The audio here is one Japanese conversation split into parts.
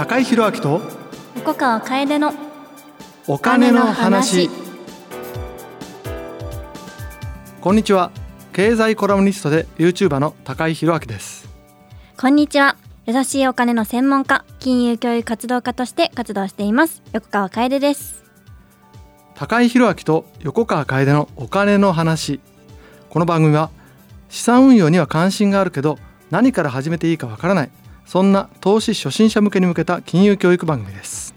高井宏明と横川楓のお金の話。こんにちは。経済コラムニストで YouTuber の高井宏明です。こんにちは。優しいお金の専門家金融教育活動家として活動しています。横川楓です。高井宏明と横川楓のお金の話。この番組は資産運用には関心があるけど何から始めていいかわからないそんな投資初心者向けに向けた金融教育番組です。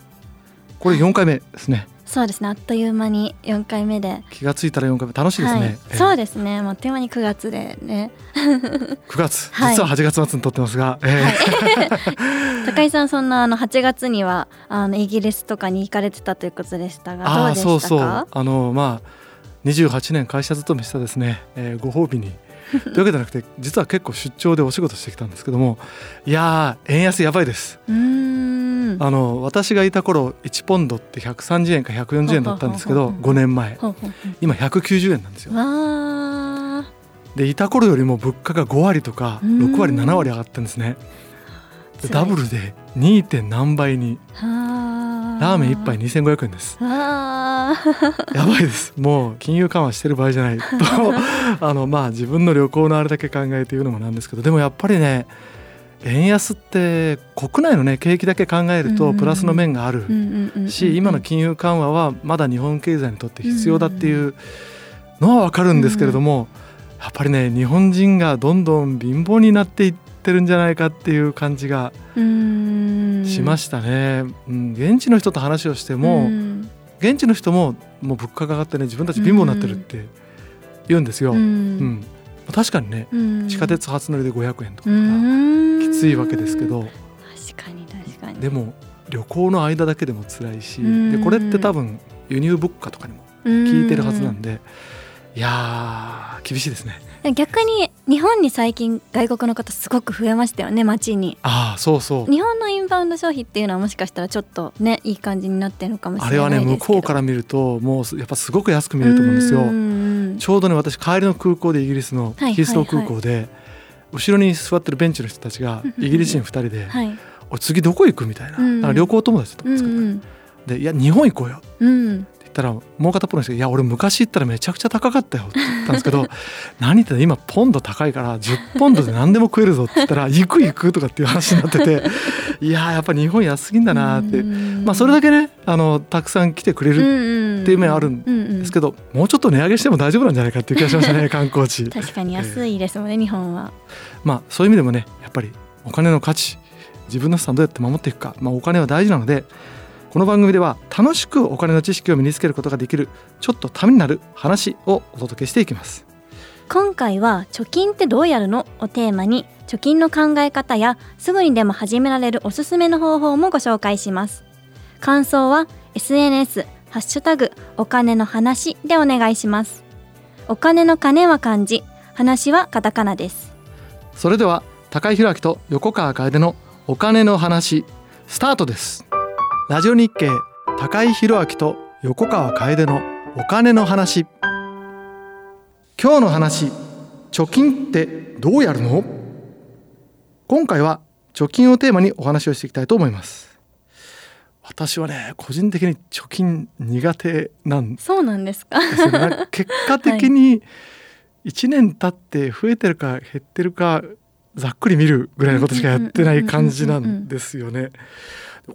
これ4回目ですね。そうですね。あっという間に4回目で。気がついたら4回目。楽しいですね、はい。えーそうですね。あっという間に9月でね。9月、はい。実は8月末に撮ってますが、えー 高井さんそんなあの8月にはあのイギリスとかに行かれてたということでしたがどうでしたか？そうそう。あのまあ28年会社勤めしたですね、えーご褒美にというわけじゃなくて実は結構出張でお仕事してきたんですけどもいやー円安やばいです。あの私がいた頃1ポンドって130円か140円だったんですけどほうほうほう5年前。今190円なんですよ。でいた頃よりも物価が5割とかうーん。6割7割上がってるんですね。ダブルで 2. 点何倍にはラーメン1杯2500円です。やばいです。もう金融緩和してる場合じゃない。とあのまあ自分の旅行のあれだけ考えて言うのもなんですけどでもやっぱりね円安って国内のね景気だけ考えるとプラスの面がある。し今の金融緩和はまだ日本経済にとって必要だっていうのはわかるんですけれどもやっぱりね日本人がどんどん貧乏になっていってるんじゃないかっていう感じがしましたね。うん現地の人と話をしても、うん。現地の人ももう物価が上がってね自分たち貧乏になってるって言うんですよ。ううん。ん確かにねうん。地下鉄初乗りで500円とかきついわけですけど。確かに確かに。でも旅行の間だけでも辛いしうん。でこれって多分輸入物価とかにも効いてるはずなんでいやー厳しいですね。逆に日本に最近外国の方すごく増えましたよね街に。ああそうそう。日本のインバウンド消費っていうのはもしかしたらちょっとねいい感じになってるのかもしあれはれないですけど。ね向こうから見るともうやっぱすごく安く見えると思うんですよ。よちょうどね私帰りの空港でイギリスのはいヒースロー空港で後ろに座ってるベンチの人たちがイギリス人2人ではい「おい次どこ行く?」みたいな。うん旅行友達だったんうですけど、んで「いや日本行こうよ」うん。言ったらもう片っぽの人が「いや俺昔行ったらめちゃくちゃ高かったよ」って言ったんですけど「何言ってんの今ポンド高いから10ポンドで何でも食えるぞ」って言ったら「行く行く」とかっていう話になってて いやーやっぱ日本安すぎんだなーって、まあそれだけねあのたくさん来てくれるっっていう面あるんですけど、もうちょっと値上げしても大丈夫なんじゃないかっていう気がしましたね観光地。確かに安いですもんね、日本は。まあそういう意味でもねやっぱりお金の価値自分の資産どうやって守っていくか、まあ、お金は大事なのでこの番組では楽しくお金の知識を身につけることができるちょっとためになる話をお届けしていきます。今回は貯金ってどうやるのをテーマに貯金の考え方やすぐにでも始められるおすすめの方法もご紹介します。感想は SNS ハッシュタグお金の話でお願いします。お金の金は漢字話はカタカナです。それでは高井宏明と横川楓のお金の話スタートですラジオ日経高井宏明と横川楓のお金の話。今日の話貯金ってどうやるの？今回は貯金をテーマにお話をしていきたいと思います。私はね個人的に貯金苦手なんそうなんですか？結果的に 1年経って増えてるか減ってるかざっくり見るぐらいのことしかやってない感じなんですよね。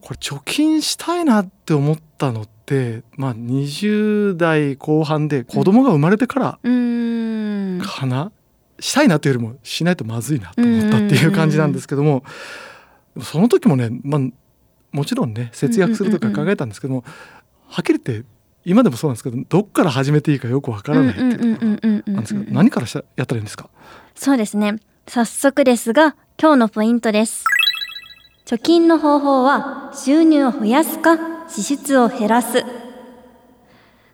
これ貯金したいなって思ったのって、まあ、20代後半で子供が生まれてからうーん。かな、したいなというよりもしないとまずいなと思ったっていう感じなんですけどもその時もね、まあ、もちろんね節約するとか考えたんですけどもはっきり言って今でもそうなんですけどどっから始めていいかよくわからないっていうところなんですけど何からしたやったらいいんですかそうですね早速ですが今日のポイントです貯金の方法は収入を増やすか支出を減らす。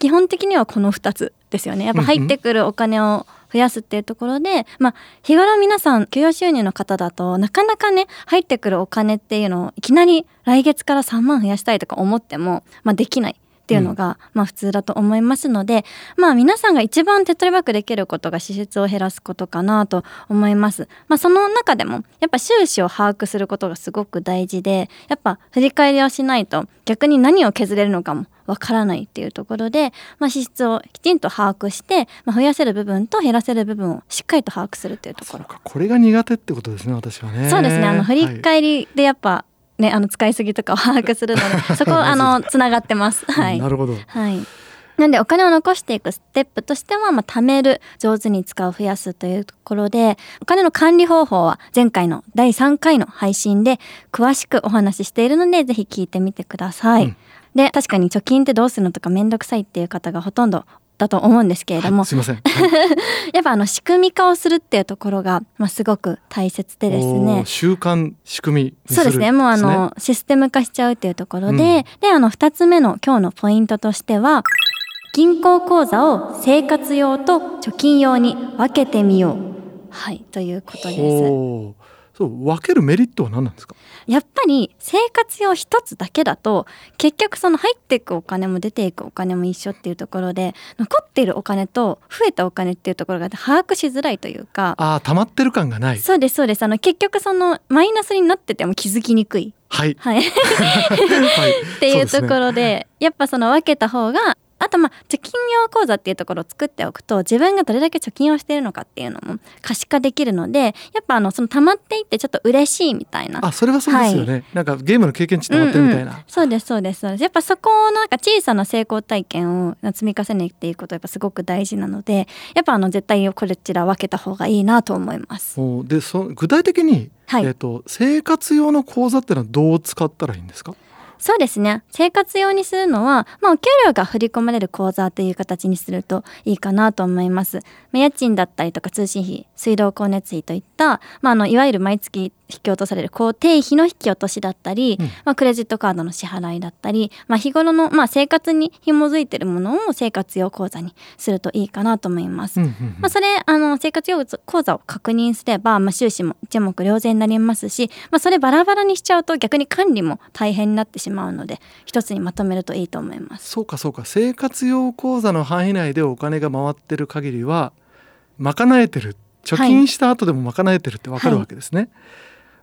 基本的にはこの2つですよね。やっぱ入ってくるお金を増やすっていうところで、まあ日頃皆さん給与収入の方だとなかなかね入ってくるお金っていうのをいきなり来月から3万増やしたいとか思っても、まあ、できないっていうのが、まあ普通だと思いますのでまあ皆さんが一番手っ取り早くできることが支出を減らすことかなと思います。まあその中でもやっぱ収支を把握することがすごく大事でやっぱ振り返りをしないと逆に何を削れるのかもわからないっていうところで、まあ、支出をきちんと把握して、まあ、増やせる部分と減らせる部分をしっかりと把握するっていうところ。そうかこれが苦手ってことですね私はね。そうですね。あの振り返りでやっぱ、ね、あの使いすぎとかを把握するので そこあのつながってます。はい、なるほど。はい。なんでお金を残していくステップとしては、まあ、貯める上手に使う増やすというところでお金の管理方法は前回の第3回の配信で詳しくお話ししているのでぜひ聞いてみてください。うん。で確かに貯金ってどうするのとかめんどくさいっていう方がほとんどだと思うんですけれども、はいすいません、はい。やっぱあの仕組み化をするっていうところが、まあ、すごく大切でですおねー習慣仕組みにするそうですね。もうあのシステム化しちゃうっていうところで、であの2つ目の今日のポイントとしては銀行口座を生活用と貯金用に分けてみよう。はいということですそう分けるメリットは何なんですか？やっぱり生活用一つだけだと結局その入っていくお金も出ていくお金も一緒っていうところで残っているお金と増えたお金っていうところが把握しづらいというかああ溜まってる感がない。そうですそうです。あの結局そのマイナスになってても気づきにくい、はい。はい、っ はい。ていうところろでやっぱその分けた方があとまあ貯金用口座っていうところを作っておくと自分がどれだけ貯金をしているのかっていうのも可視化できるのでやっぱあのその溜まっていってちょっと嬉しいみたいな。あそれはそうですよね、なんかゲームの経験値溜まってるみたいな、うんうん。そうですそうですそうです。やっぱそこをなんか小さな成功体験を積み重ねていくことやっぱすごく大事なのでやっぱあの絶対こちら分けた方がいいなと思います。おでそ具体的に、はい。えっと生活用の口座ってのはどう使ったらいいんですか？そうですね生活用にするのは、まあ、お給料が振り込まれる口座という形にするといいかなと思います。まあ家賃だったりとか通信費水道光熱費といった、まあ、あのいわゆる毎月引き落とされる固定費の引き落としだったり、うんまあ、クレジットカードの支払いだったり、まあ、日頃の、まあ、生活に紐づいているものを生活用口座にするといいかなと思います。うんうんうんまあ、それあの生活用口座を確認すれば、まあ、収支も一目瞭然になりますし、まあ、それバラバラにしちゃうと逆に管理も大変になってしまうので一つにまとめるといいと思います。そうかそうか生活用口座の範囲内でお金が回ってる限りは賄えてる貯金した後でも賄えてるってわかるわけですね。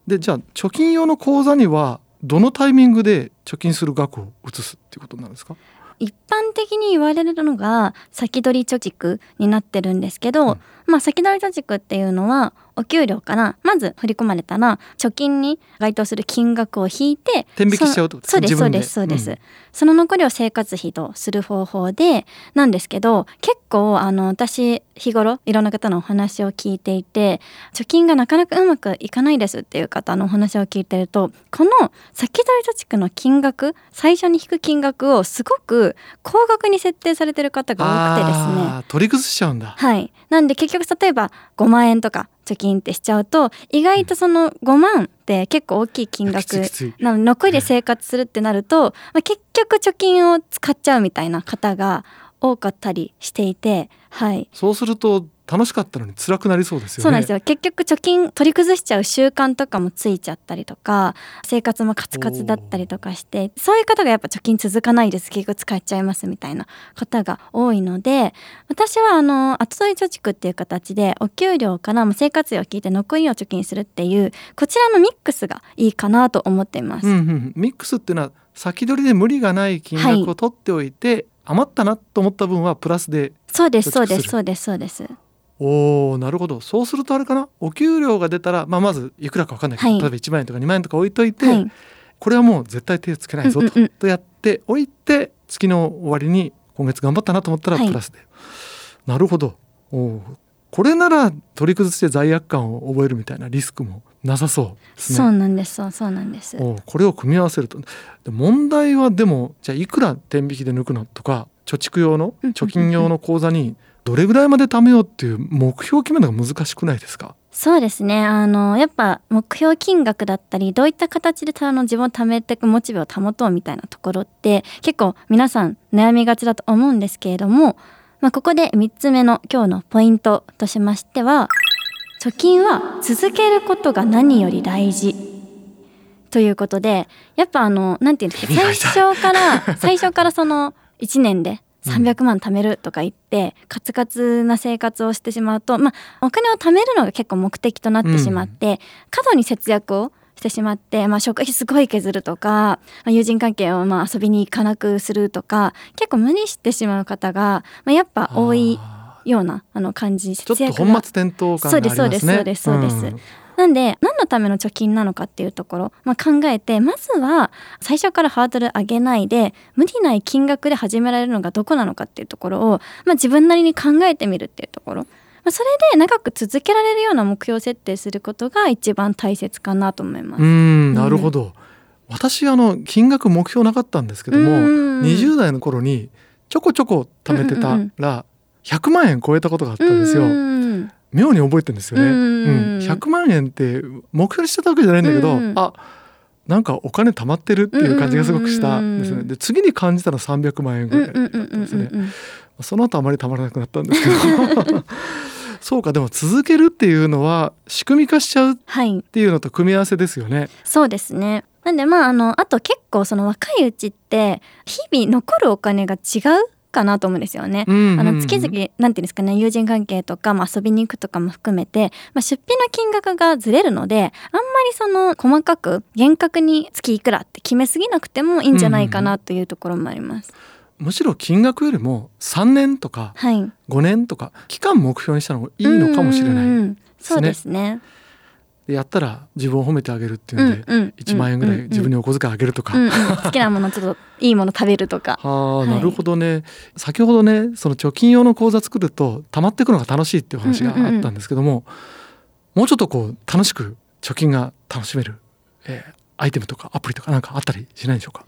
でじゃあ貯金用の口座にはどのタイミングで貯金する額を移すっていうことになるんですか？一般的に言われるのが先取り貯蓄になってるんですけど、うんまあ先取り貯蓄っていうのはお給料からまず振り込まれたら貯金に該当する金額を引いて天引きしちゃうとそうですそうでですそうです、うん。その残りを生活費とする方法でなんですけど結構あの私日頃いろんな方のお話を聞いていて貯金がなかなかうまくいかないですっていう方のお話を聞いてるとこの先取り貯蓄の金額最初に引く金額をすごく高額に設定されてる方が多くてですね。取り崩しちゃうんだ。はい。なんで結局例えば5万円とか貯金ってしちゃうと意外とその5万って結構大きい金額なので残りで生活するってなると、まあ、結局貯金を使っちゃうみたいな方が多かったりしていてはい。そうすると楽しかったのに辛くなりそうですよね。そうなんですよ結局貯金取り崩しちゃう習慣とかもついちゃったりとか生活もカツカツだったりとかしてそういう方がやっぱ貯金続かないです結局使っちゃいますみたいな方が多いので私はあの後取り貯蓄っていう形でお給料からも生活費を聞いて残りを貯金するっていうこちらのミックスがいいかなと思っています。うんうん、ミックスっていうのは先取りで無理がない金額を取っておいて、余ったなと思った分はプラスでそうですそうですそうですそうです。おーなるほど。そうするとあれかな？お給料が出たら、まあ、まずいくらか分かんないけど、はい。例えば1万円とか2万円とか置いといて、はい。これはもう絶対手をつけないぞと,、うんうんうん。とやっておいて月の終わりに今月頑張ったなと思ったらはい。プラスで、なるほど。おーこれなら取り崩して罪悪感を覚えるみたいなリスクもなさそうですね。そうなんですそうそうなんです。おこれを組み合わせるとで問題はでもじゃあいくら天引きで抜くのとか貯蓄用のうん貯金用の口座にどれぐらいまで貯めようっていう目標を決めるのが難しくないですか？そうですねあのやっぱ目標金額だったりどういった形であの自分を貯めていくモチベを保とうみたいなところって結構皆さん悩みがちだと思うんですけれども、まあ、ここで3つ目の今日のポイントとしましては貯金は続けることが何より大事ということでやっぱあのなんていうんですか最初から最初からその1年で300万貯めるとか言って、カツカツな生活をしてしまうと、まあ、お金を貯めるのが結構目的となってしまって、過度に節約をしてしまって、まあ、食費すごい削るとか、まあ、友人関係をまあ遊びに行かなくするとか結構無理してしまう方が、まあ、やっぱ多いあようなあの感じーちょっと節約が本末転倒感がありますね。そうですそうですそうですそうです。なんで何のための貯金なのかっていうところ、まあ、考えてまずは最初からハードル上げないで無理ない金額で始められるのがどこなのかっていうところを、まあ、自分なりに考えてみるっていうところ、まあ、それで長く続けられるような目標設定することが一番大切かなと思います。うんなるほど、私あの金額目標なかったんですけども、うん。20代の頃にちょこちょこ貯めてたうんうんら100万円超えたことがあったんですよ、うん妙に覚えてるんですよね、うんうん100万円って目標にしてたわけじゃないんだけど、うんあなんかお金貯まってるっていう感じがすごくしたんですね。うんで次に感じたのは300万円ぐらい、うんうんうんうんうんうんその後あまりたまらなくなったんですけど そうかでも続けるっていうのは仕組み化しちゃうっはいていうのと組み合わせですよね。そうですね。なんでまああのあと結構その若いうちって日々残るお金が違うかなと思うんですよね。うんうんうんあの月々なんていうんですかね友人関係とか、まあ、遊びに行くとかも含めて、まあ、出費の金額がずれるのであんまりその細かく厳格に月いくらって決めすぎなくてもいいんじゃないかなというところもあります。むしろ金額よりも3年とかはい。5年とか期間目標にしたのがいいのかもしれない。うんうんうん。そうですね。でやったら自分を褒めてあげるっていうんで、うんうん1万円ぐらい自分にお小遣いあげるとか、うんうん。好きなものちょっといいもの食べるとか。は あ、はい。なるほどね。先ほどねその貯金用の口座作ると貯まっていくのが楽しいっていう話があったんですけども、もうちょっとこう楽しく貯金が楽しめる、えーアイテムとかアプリとかなんかあったりしないでしょうか？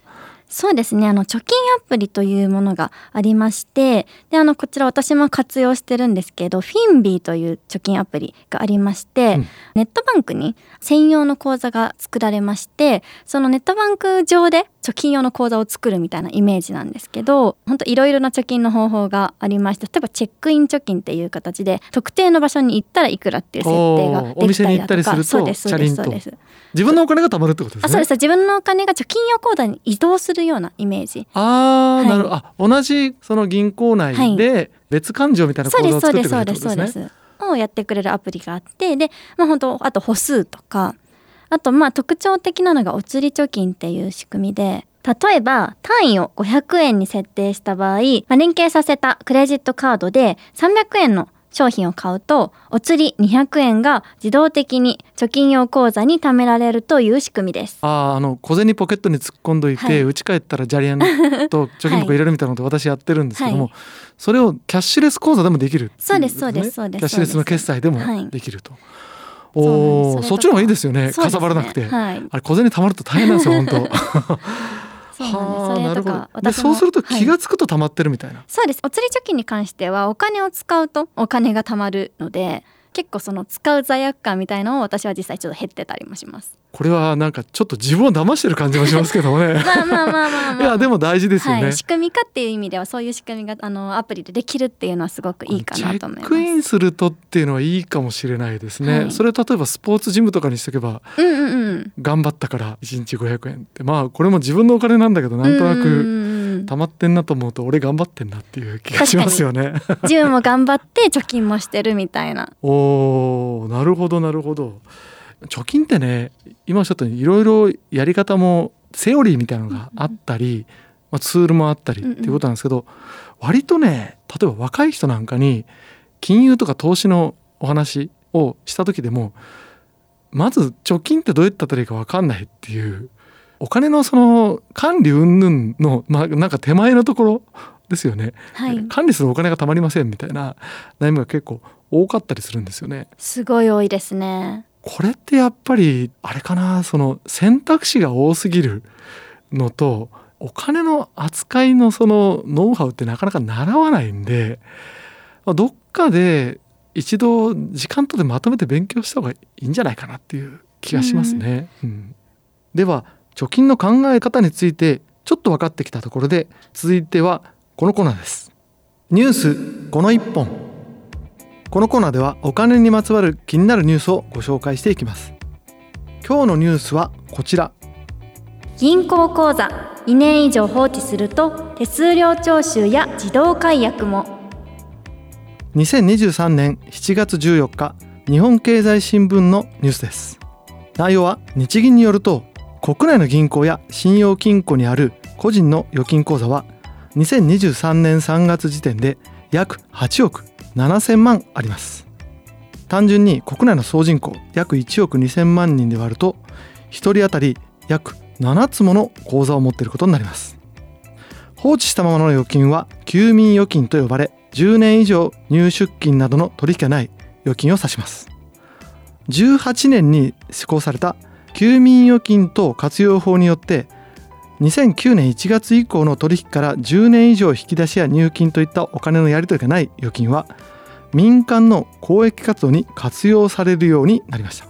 そうですね。あの貯金アプリというものがありましてであのこちら私も活用してるんですけどフィンビーという貯金アプリがありまして、うん。ネットバンクに専用の口座が作られましてそのネットバンク上で貯金用の口座を作るみたいなイメージなんですけど本当いろいろな貯金の方法がありまして例えばチェックイン貯金っていう形で特定の場所に行ったらいくらっていう設定ができたりお店に行ったりするとそうですそうですそうです自分のお金が貯まるってことですね。あそうです。自分のお金が貯金用口座に移動するようなイメージ。あー、はい。なるあ同じその銀行内で別勘定みたいな口座を作ってくれるってことですね。そうです。をやってくれるアプリがあってで、まあ、本当あと歩数とかあとまあ特徴的なのがお釣り貯金っていう仕組みで例えば単位を500円に設定した場合、まあ、連携させたクレジットカードで300円の商品を買うとお釣り200円が自動的に貯金用口座に貯められるという仕組みです。あーあの小銭ポケットに突っ込んどいて、はい。家帰ったらジャリアンと貯金箱入れるみたいなこと私やってるんですけども、はい。それをキャッシュレス口座でもできるっていそうですねそうですそうです。キャッシュレスの決済でもはい。できると、そうなんおおそっちの方がいいですよね。ねかさばらなくて、はい。あれ小銭貯まると大変なんですよ本当。そうなんです。はあそそうするとはい気がつくと貯まってるみたいな、そうです。お釣り貯金に関してはお金を使うとお金が貯まるので結構その使う罪悪感みたいのを私は実際ちょっと減ってたりもします。これはなんかちょっと自分を騙してる感じもしますけどもねまあまあまあまあまあ。いやでも大事ですよね、はい、仕組み化っていう意味ではそういう仕組みがあのアプリでできるっていうのはすごくいいかなと思います。チェックインするとっていうのはいいかもしれないですね、はいそれ例えばスポーツジムとかにしとけばうんうんうん。頑張ったから1日500円ってまあこれも自分のお金なんだけどなんとなくうんうんうん溜まってんなと思うと俺頑張ってんなっていう気がしますよね。ジムも頑張って貯金もしてるみたいな。おーなるほどなるほど。貯金ってね今おっしゃったようにいろいろやり方もセオリーみたいなのがあったり、まあ、ツールもあったりっていうことなんですけど、割とね例えば若い人なんかに金融とか投資のお話をした時でもまず貯金ってどうやったらいいか分かんないっていうお金のその管理云々の、まあ、なんか手前のところですよね、はい。管理するお金がたまりませんみたいな悩みが結構多かったりするんですよね。すごい多いですね。これってやっぱりあれかなその選択肢が多すぎるのとお金の扱いのそのノウハウってなかなか習わないんでまあどっかで一度時間とでまとめて勉強した方がいいんじゃないかなっていう気がしますね。うんでは貯金の考え方についてちょっと分かってきたところで続いてはこのコーナーです。ニュースこの一本。このコーナーではお金にまつわる気になるニュースをご紹介していきます。今日のニュースはこちら。銀行口座2年以上放置すると手数料徴収や自動解約も。2023年7月14日日本経済新聞のニュースです。内容は日銀によると国内の銀行や信用金庫にある個人の預金口座は2023年3月時点で約8億7000万あります。単純に国内の総人口約1億2000万人で割ると1人当たり約7つもの口座を持っていることになります。放置したままの預金は休眠預金と呼ばれ10年以上入出金などの取引がない預金を指します。18年に施行された休眠預金等活用法によって2009年1月以降の取引から10年以上引き出しや入金といったお金のやり取りがない預金は民間の公益活動に活用されるようになりました。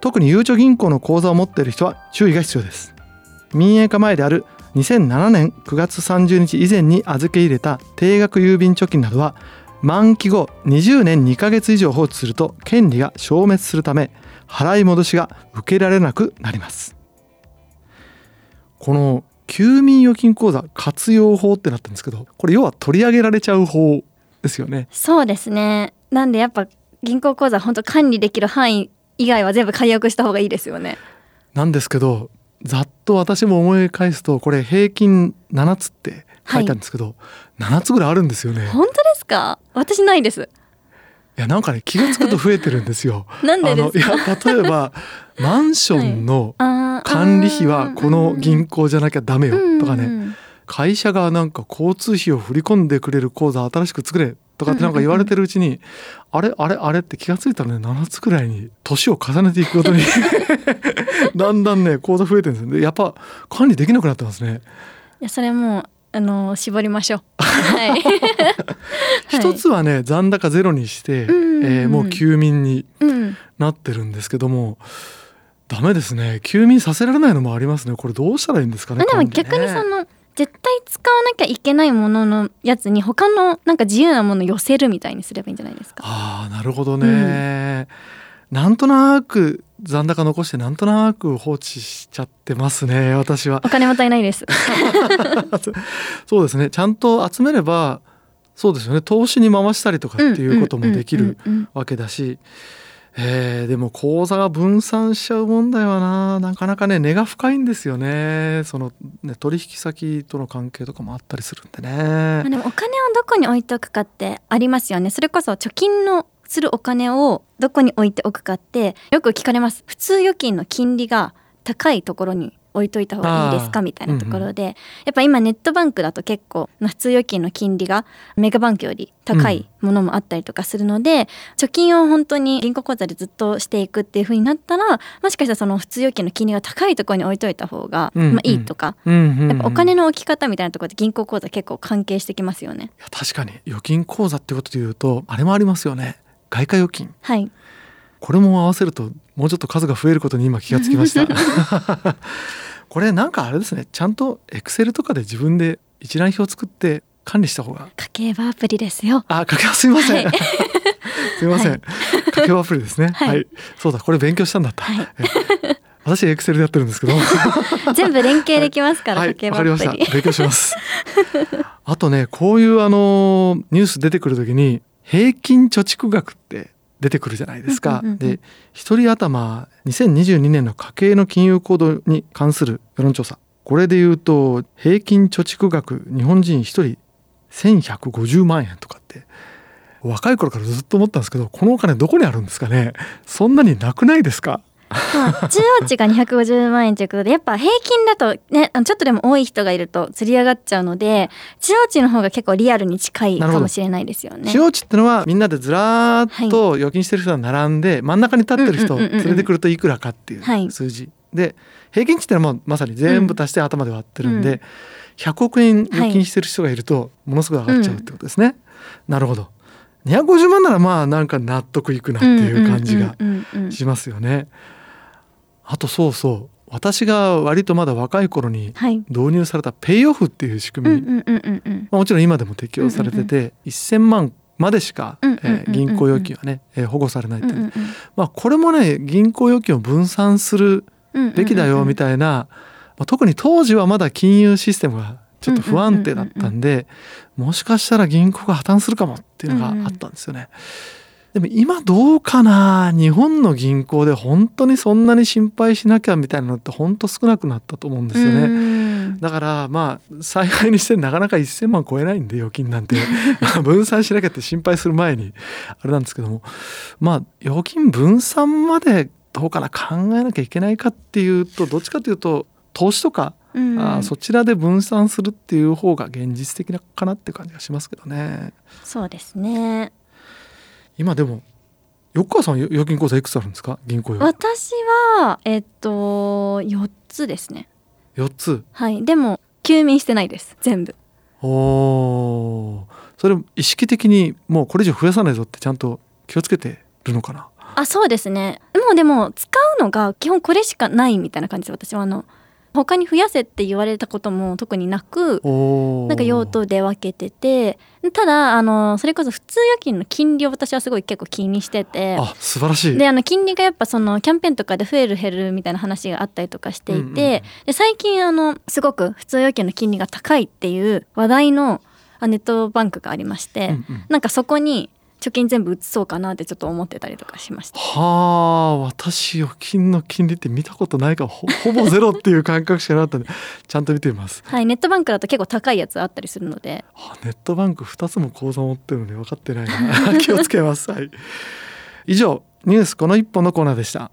特にゆうちょ銀行の口座を持っている人は注意が必要です。民営化前である2007年9月30日以前に預け入れた定額郵便貯金などは満期後20年2ヶ月以上放置すると権利が消滅するため払い戻しが受けられなくなります。この休眠預金口座活用法ってなってるんですけどこれ要は取り上げられちゃう法ですよね。そうですね。なんでやっぱ銀行口座本当管理できる範囲以外は全部解約した方がいいですよね。なんですけどざっと私も思い返すとこれ平均7つって書いてあるんですけど、はい、7つぐらいあるんですよね。本当ですか？私ないですいやなんかね気が付くと増えてるんですよ。なんでですか？いや例えば マンションの管理費はこの銀行じゃなきゃダメよとかね。会社がなんか交通費を振り込んでくれる口座新しく作れとかってなんか言われてるうちに、あれあれあれって気が付いたらね7つくらいに年を重ねていくことに だんだんね口座増えてるんですよ。やっぱ管理できなくなってますね。いやそれもあの絞りましょう。はい、一つはね残高ゼロにして、うん。えー、もう休眠になってるんですけども、うん、ダメですね。休眠させられないのもありますね。これどうしたらいいんですかね。でも逆にその絶対使わなきゃいけないもののやつに他のなんか自由なもの寄せるみたいにすればいいんじゃないですか。ああなるほどね、うん、なんとなく残高残してなんとなく放置しちゃってますね私は。お金もったいないです。そうですねちゃんと集めればそうですよね投資に回したりとかっていうこともできるわけだし。えー、でも口座が分散しちゃう問題はななかなかね根が深いんですよねそのね取引先との関係とかもあったりするんでね。でもお金をどこに置いておくかってありますよねそれこそ貯金のするお金をどこに置いておくかってよく聞かれます。普通預金の金利が高いところに置いといた方がいいですかみたいなところで、うんうん、やっぱ今ネットバンクだと結構普通預金の金利がメガバンクより高いものもあったりとかするので、うん、貯金を本当に銀行口座でずっとしていくっていう風になったらもしかしたらその普通預金の金利が高いところに置いといた方が、まあ、いいとか、やっぱお金の置き方みたいなところで銀行口座結構関係してきますよね。確かに。預金口座ってことでいうとあれもありますよね外貨預金。はい。これも合わせるともうちょっと数が増えることに今気がつきました。これなんかあれですね。ちゃんとエクセルとかで自分で一覧表を作って管理した方が。家計簿アプリですよ。あ家計簿すみません、はい、すみません、はい、家計簿アプリですね、はい、はい、そうだこれ勉強したんだった、はい、私エクセルでやってるんですけど。全部連携できますから、はい、家計簿アプリ。勉強します。あとねこういうあのニュース出てくるときに平均貯蓄額って出てくるじゃないですか。で一人頭2022年の家計の金融行動に関する世論調査。これで言うと平均貯蓄額日本人一人1150万円とかって若い頃からずっと思ったんですけどこのお金どこにあるんですかね。そんなになくないですか？まあ、中央値が250万円ということでやっぱ平均だとねちょっとでも多い人がいると釣り上がっちゃうので中央値の方が結構リアルに近いかもしれないですよね。中央値ってのはみんなでずらーっと預金してる人が並んで、はい、真ん中に立ってる人を連れてくるといくらかっていう数字、はい、で平均値ってのはもうまさに全部足して頭で割ってるんで、うん、100億円預金してる人がいるとものすごい上がっちゃうってことですね。はいうん、なるほど。250万ならまあなんか納得いくなっていう感じがしますよね。あとそうそう私が割とまだ若い頃に導入されたペイオフっていう仕組みもちろん今でも適用されてて、うんうん、1,000万までしか、えー、銀行預金はね、えー、保護されないっていう、うんうん、まあ、これもね銀行預金を分散するべきだよみたいな、まあ、特に当時はまだ金融システムがちょっと不安定だったんでもしかしたら銀行が破綻するかもっていうのがあったんですよね。でも今どうかな日本の銀行で本当にそんなに心配しなきゃみたいなのって本当少なくなったと思うんですよね。だからまあ幸いにしてなかなか1,000万超えないんで預金なんて。分散しなきゃって心配する前にあれなんですけども。まあ預金分散までどうかな考えなきゃいけないかっていうとどっちかというと投資とかあそちらで分散するっていう方が現実的なかなって感じがしますけどね。そうですね今でも横川さん預金口座いくつあるんですか？銀行私はえっと4つですね。4つ。はい。でも休眠してないです。全部。おおそれ意識的にもうこれ以上増やさないぞってちゃんと気をつけてるのかな？あそうですね。もうでも使うのが基本これしかないみたいな感じで私はあの他に増やせって言われたことも特になくなんか用途で分けててただあのそれこそ普通預金の金利を私はすごい結構気にしててあ素晴らしい。であの金利がやっぱそのキャンペーンとかで増える減るみたいな話があったりとかしていて、うんうん、で最近あのすごく普通預金の金利が高いっていう話題のネットバンクがありまして、うんうん、なんかそこに貯金全部移そうかなってちょっと思ってたりとかしました。はあ私預金の金利って見たことないか。らほほぼゼロっていう感覚しかなかったんで ちゃんと見てみます。はいネットバンクだと結構高いやつあったりするので。ネットバンク2つも口座持ってるのに分かってないな。気をつけます。はい。以上ニュースこの一本のコーナーでした。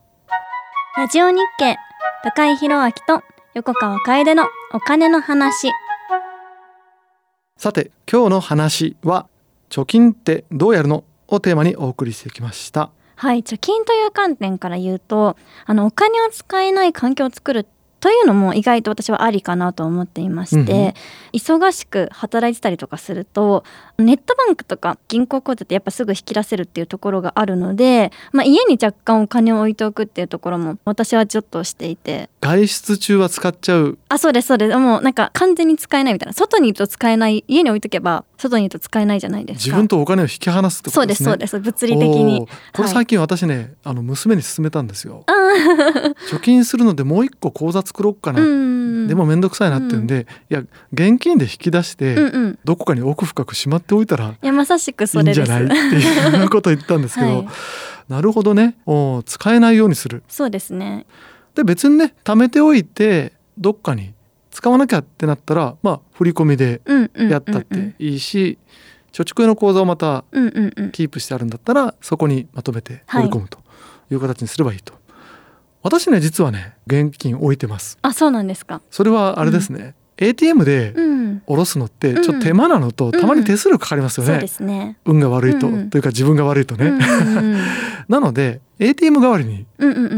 ラジオ日経高井宏明と横川楓のお金の話。さて今日の話は貯金ってどうやるのをテーマにお送りしてきました。はい貯金という観点から言うとあのお金を使えない環境を作るというのも意外と私はありかなと思っていまして、うん忙しく働いてたりとかするとネットバンクとか銀行口座ってやっぱすぐ引き出せるっていうところがあるので、まあ、家に若干お金を置いておくっていうところも私はちょっとしていて。外出中は使っちゃう？あそうですそうです。もうなんか完全に使えないみたいな。外にいると使えない家に置いとけば外にいると使えないじゃないですか。自分とお金を引き離すってことですね。そうですそうです。物理的に。これ最近私ね、はい、あの娘に勧めたんですよ。貯金するのでもう一個口座作ろうかな。でも面倒くさいなって言うんで、うん、いや現金で引き出して、どこかに奥深くしまっておいたらいいいんじゃないっていうことを言ったんですけど、はい、なるほどね。お使えないようにする。そうですね。で別にね貯めておいてどっかに使わなきゃってなったらまあ振り込みでやったっていいし、貯蓄用の口座をまたキープしてあるんだったらそこにまとめて振り込むという形にすればいいと。私ね実はね現金置いてます。あそうなんですか。それはあれですね、うん、ATM で下ろすのってちょっと手間なのと、うん、たまに手数料かかりますよね、そうですね。運が悪いと、うん、というか自分が悪いとね、なので ATM 代わりに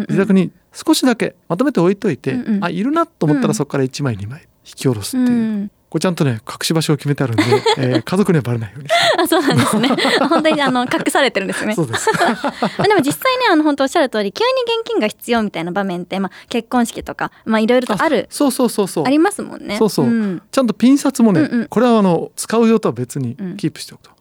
自宅に少しだけまとめて置いといて、うんうん、あいるなと思ったらそこから1枚2枚引き下ろすっていう、これちゃんとね隠し場所を決めてあるんで、えー、家族にはバレないように。あそうなんですね。本当にあの隠されてるんですね。そうです。でも実際ねあの本当おっしゃる通り急に現金が必要みたいな場面ってまあ結婚式とかまあいろいろとあるそうそうそうそう。ありますもんね。そうそう、うん、ちゃんとピン札もね、うんうん、これはあの使う用とは別にキープしておくと、うん、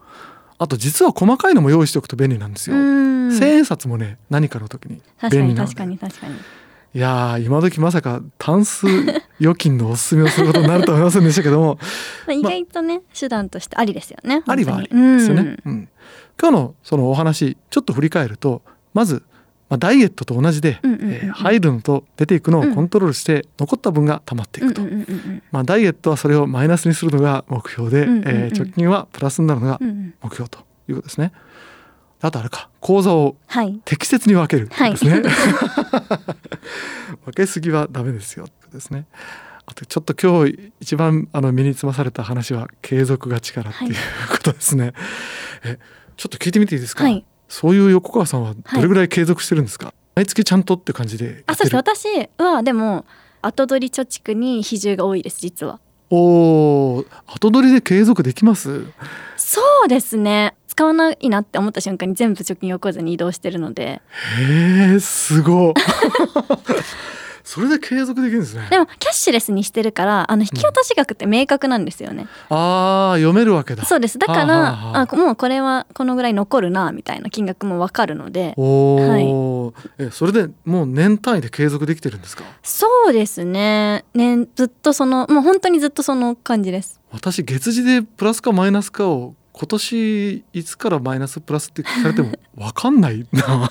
あと実は細かいのも用意しておくと便利なんですよ。千円札もね何かの時に便利なので。確かに確かに確かにいや今時まさかタンス預金のおすすめをすることになるとは思いませんでしたけども。まあ意外とね、ま、手段としてありですよねありはありですよね、うん、うん、今日のそのお話ちょっと振り返るとまず、まあ、ダイエットと同じで、え入るのと出ていくのをコントロールして、残った分が溜まっていくと、まあ、ダイエットはそれをマイナスにするのが目標で、えー、貯金はプラスになるのが目標ということですね。あとあれか口座を適切に分けるですね、はい、分けすぎはダメですよですね。あとちょっと今日一番あの身につまされた話は継続が力っていうことですね、はい、えちょっと聞いてみていいですか、はい、そういう横川さんはどれぐらい継続してるんですか、毎月ちゃんとって感じであそうです。私はでも後取り貯蓄に比重が多いです実は。お後取りで継続できます？そうですね使わないなって思った瞬間に全部貯金用口座に移動してるので。へえすご それで継続できるんですね。でもキャッシュレスにしてるからあの引き落とし額って明確なんですよね、ああ読めるわけだ。そうです。だから、はあもうこれはこのぐらい残るなみたいな金額もわかるので。おお、えそれでもう年単位で継続できてるんですか？そうですね。ねずっとそのもう本当にずっとその感じです。私月次でプラスかマイナスかを今年いつからマイナスプラスって聞かれてもわかんないな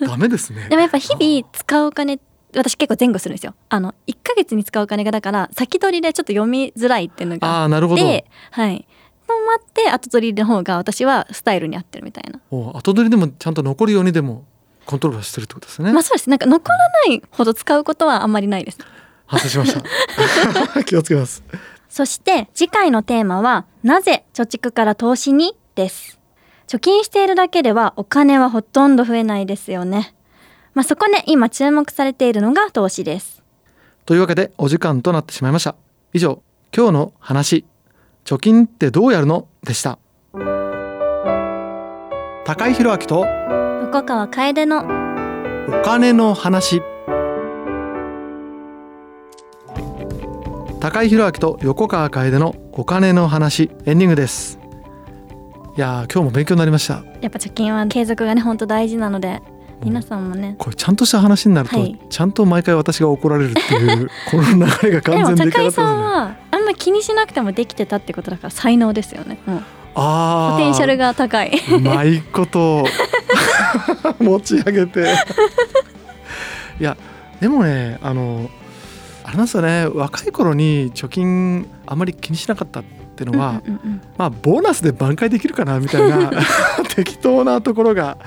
ダメですねでもやっぱ日々使うお金私結構前後するんですよあの1ヶ月に使うお金がだから先取りでちょっと読みづらいっていうのがああなるほどで、はい。と待って後取りの方が私はスタイルに合ってるみたいな。お後取りでもちゃんと残るようにでもコントロールしてるってことですね、まあそうです。なんか残らないほど使うことはあんまりないです。反省しました 気をつけますそして次回のテーマはなぜ貯蓄から投資に？です。貯金しているだけではお金はほとんど増えないですよね。まあそこで今注目されているのが投資です。というわけでお時間となってしまいました以上今日の話貯金ってどうやるの？でした高井宏明と横川楓のお金の話高井宏明と横川楓のお金の話エンディングです。いやー今日も勉強になりました。やっぱ貯金は継続がね本当大事なので皆さんもね。これちゃんとした話になると、はい。ちゃんと毎回私が怒られるっていうこの流れがでも完全に出来上が高井さんはあんま気にしなくてもできてたってことだから才能ですよね。もうあポテンシャルがが高い。うまいこと。持ち上げて。いやでもねあのあれなんですよね。若い頃に貯金あまり気にしなかったっていうのは、うんうんうんまあボーナスで挽回できるかなみたいな 適当なところが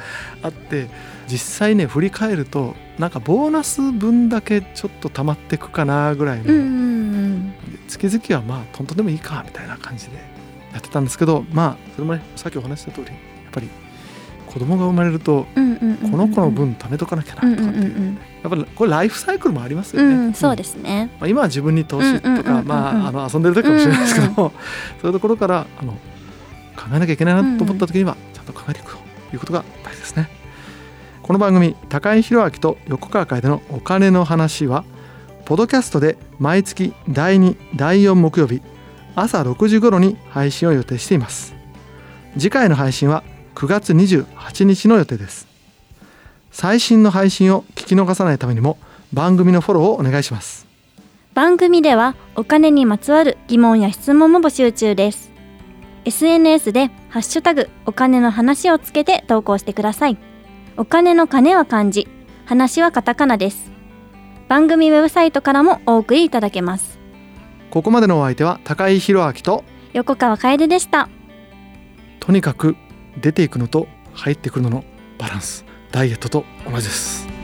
あって実際ね振り返るとなんかボーナス分だけちょっと溜まってくかなぐらいの、うんうんうん。月々はまあトントンでもいいかみたいな感じでやってたんですけどまあそれもねさっきお話しした通りやっぱり子供が生まれるとこの子の分貯めとかなきゃなんとかっていう、うんやっぱりこれライフサイクルもありますよね。そうですね。まあ、今は自分に投資とかまああの遊んでる時かもしれないですけども、そういうところからあの考えなきゃいけないなと思った時にはちゃんと考えていくということが大事ですね。この番組高井宏明と横川楓のお金の話はポドキャストで毎月第2第4木曜日朝6時頃に配信を予定しています次回の配信は9月28日の予定です最新の配信を聞き逃さないためにも番組のフォローをお願いします番組ではお金にまつわる疑問や質問も募集中です。SNS でハッシュタグお金の話をつけて投稿してください。お金の金は漢字、話はカタカナです。番組ウェブサイトからもお送りいただけます。ここまでのお相手は高井宏明と横川楓でした。とにかく出ていくのと入ってくるののバランスダイエットと同じです。